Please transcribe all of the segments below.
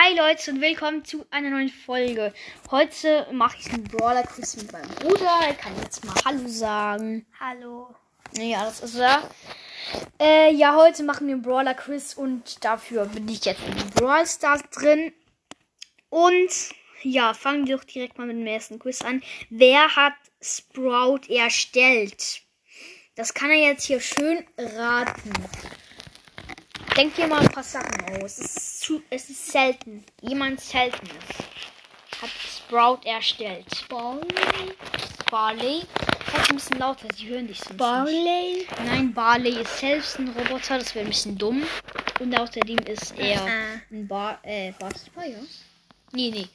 Hi Leute und willkommen zu einer neuen Folge. Heute mache ich einen Brawler Quiz mit meinem Bruder. Er kann jetzt mal Hallo sagen. Hallo. Ja, das ist er. Äh, ja, heute machen wir einen Brawler Quiz und dafür bin ich jetzt in Brawl Stars drin. Und ja, fangen wir doch direkt mal mit dem ersten Quiz an. Wer hat Sprout erstellt? Das kann er jetzt hier schön raten. Denk dir mal ein paar Sachen aus. Es ist, zu, es ist selten. Jemand Seltenes hat Sprout erstellt. Barley. Barley. Sag ein bisschen lauter, sie hören dich sonst nicht. Barley. Nein, Barley ist selbst ein Roboter, das wäre ein bisschen dumm. Und außerdem ist er Äh. ein Bar, äh, Bartspar, ja? Nee, nee.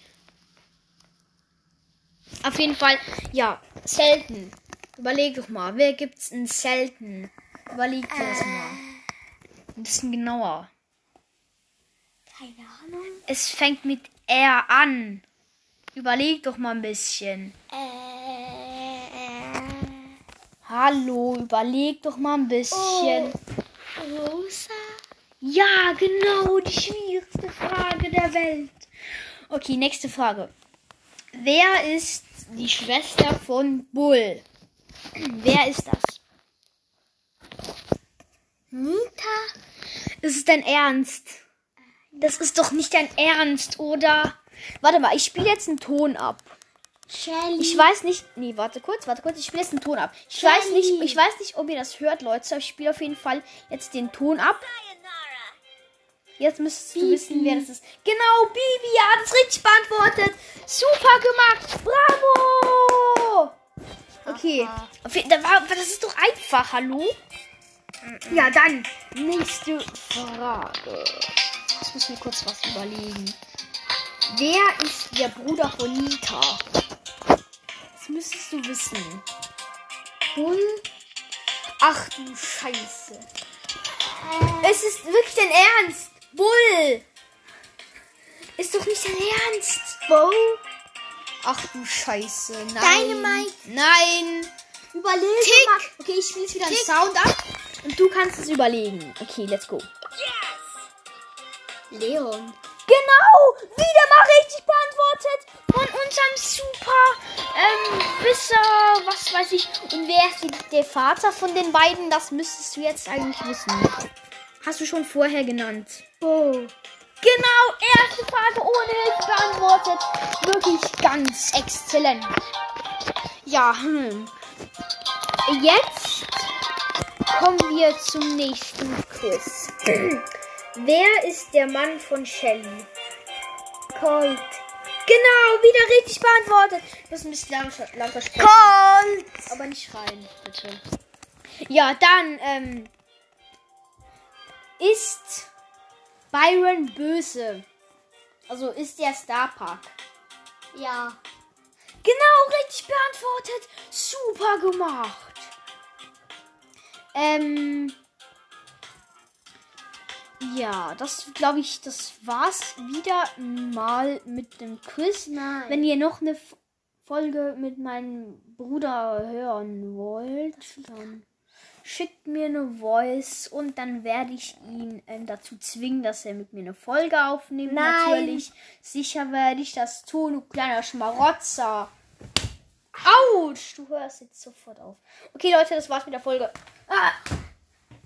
Auf jeden Fall, ja, selten. Überleg doch mal, wer gibt's in selten? Überleg dir das mal. Ein bisschen genauer. Keine Ahnung. Es fängt mit R an. Überleg doch mal ein bisschen. Äh. Hallo, überleg doch mal ein bisschen. Rosa. Ja, genau, die schwierigste Frage der Welt. Okay, nächste Frage. Wer ist die Schwester von Bull? Wer ist das? Nita. Ist es dein Ernst? Das ist doch nicht dein Ernst, oder? Warte mal, ich spiele jetzt einen Ton ab. Shelly. Ich weiß nicht. Nee, warte kurz, warte kurz. Ich spiele jetzt einen Ton ab. Ich weiß Shelly. nicht, ich weiß nicht, ob ihr das hört, Leute. Aber ich spiele auf jeden Fall jetzt den Ton ab. Jetzt müsstest du Bibi. wissen, wer das ist. Genau, Bibi, hat es richtig beantwortet. Super gemacht. Bravo. Okay. Das ist doch einfach, hallo? Ja, dann nächste Frage. Ich muss mir kurz was überlegen. Wer ist der Bruder von Nita? Das müsstest du wissen. Bull. Ach du Scheiße. Es ist wirklich dein Ernst. Bull. Ist doch nicht dein Ernst. Bo. Ach du Scheiße. Nein. Dynamite. Nein. Überlege Tick. mal. Okay, ich spiele jetzt wieder einen Tick. Sound ab. Und du kannst es überlegen. Okay, let's go. Leon. Genau, wieder mal richtig beantwortet von unserem super ähm, Wisser, was weiß ich. Und wer ist die- der Vater von den beiden? Das müsstest du jetzt eigentlich wissen. Hast du schon vorher genannt. Bo. Genau, erste Frage ohne Hilfe beantwortet. Wirklich ganz exzellent. Ja, hm. Jetzt kommen wir zum nächsten Quiz. Wer ist der Mann von Shelly? Colt. Genau, wieder richtig beantwortet. Du musst ein bisschen lauter, lauter sprechen. Colt. Aber nicht schreien, bitte. Ja, dann, ähm, ist Byron böse? Also ist der Starpark? Ja. Genau, richtig beantwortet. Super gemacht. Ähm. Ja, das glaube ich, das war's wieder mal mit dem Quiz. Nein. Wenn ihr noch eine Folge mit meinem Bruder hören wollt, dann schickt mir eine Voice und dann werde ich ihn ähm, dazu zwingen, dass er mit mir eine Folge aufnimmt. Nein. Natürlich. Sicher werde ich das tun, du kleiner Schmarotzer. Autsch, du hörst jetzt sofort auf. Okay, Leute, das war's mit der Folge. Ah,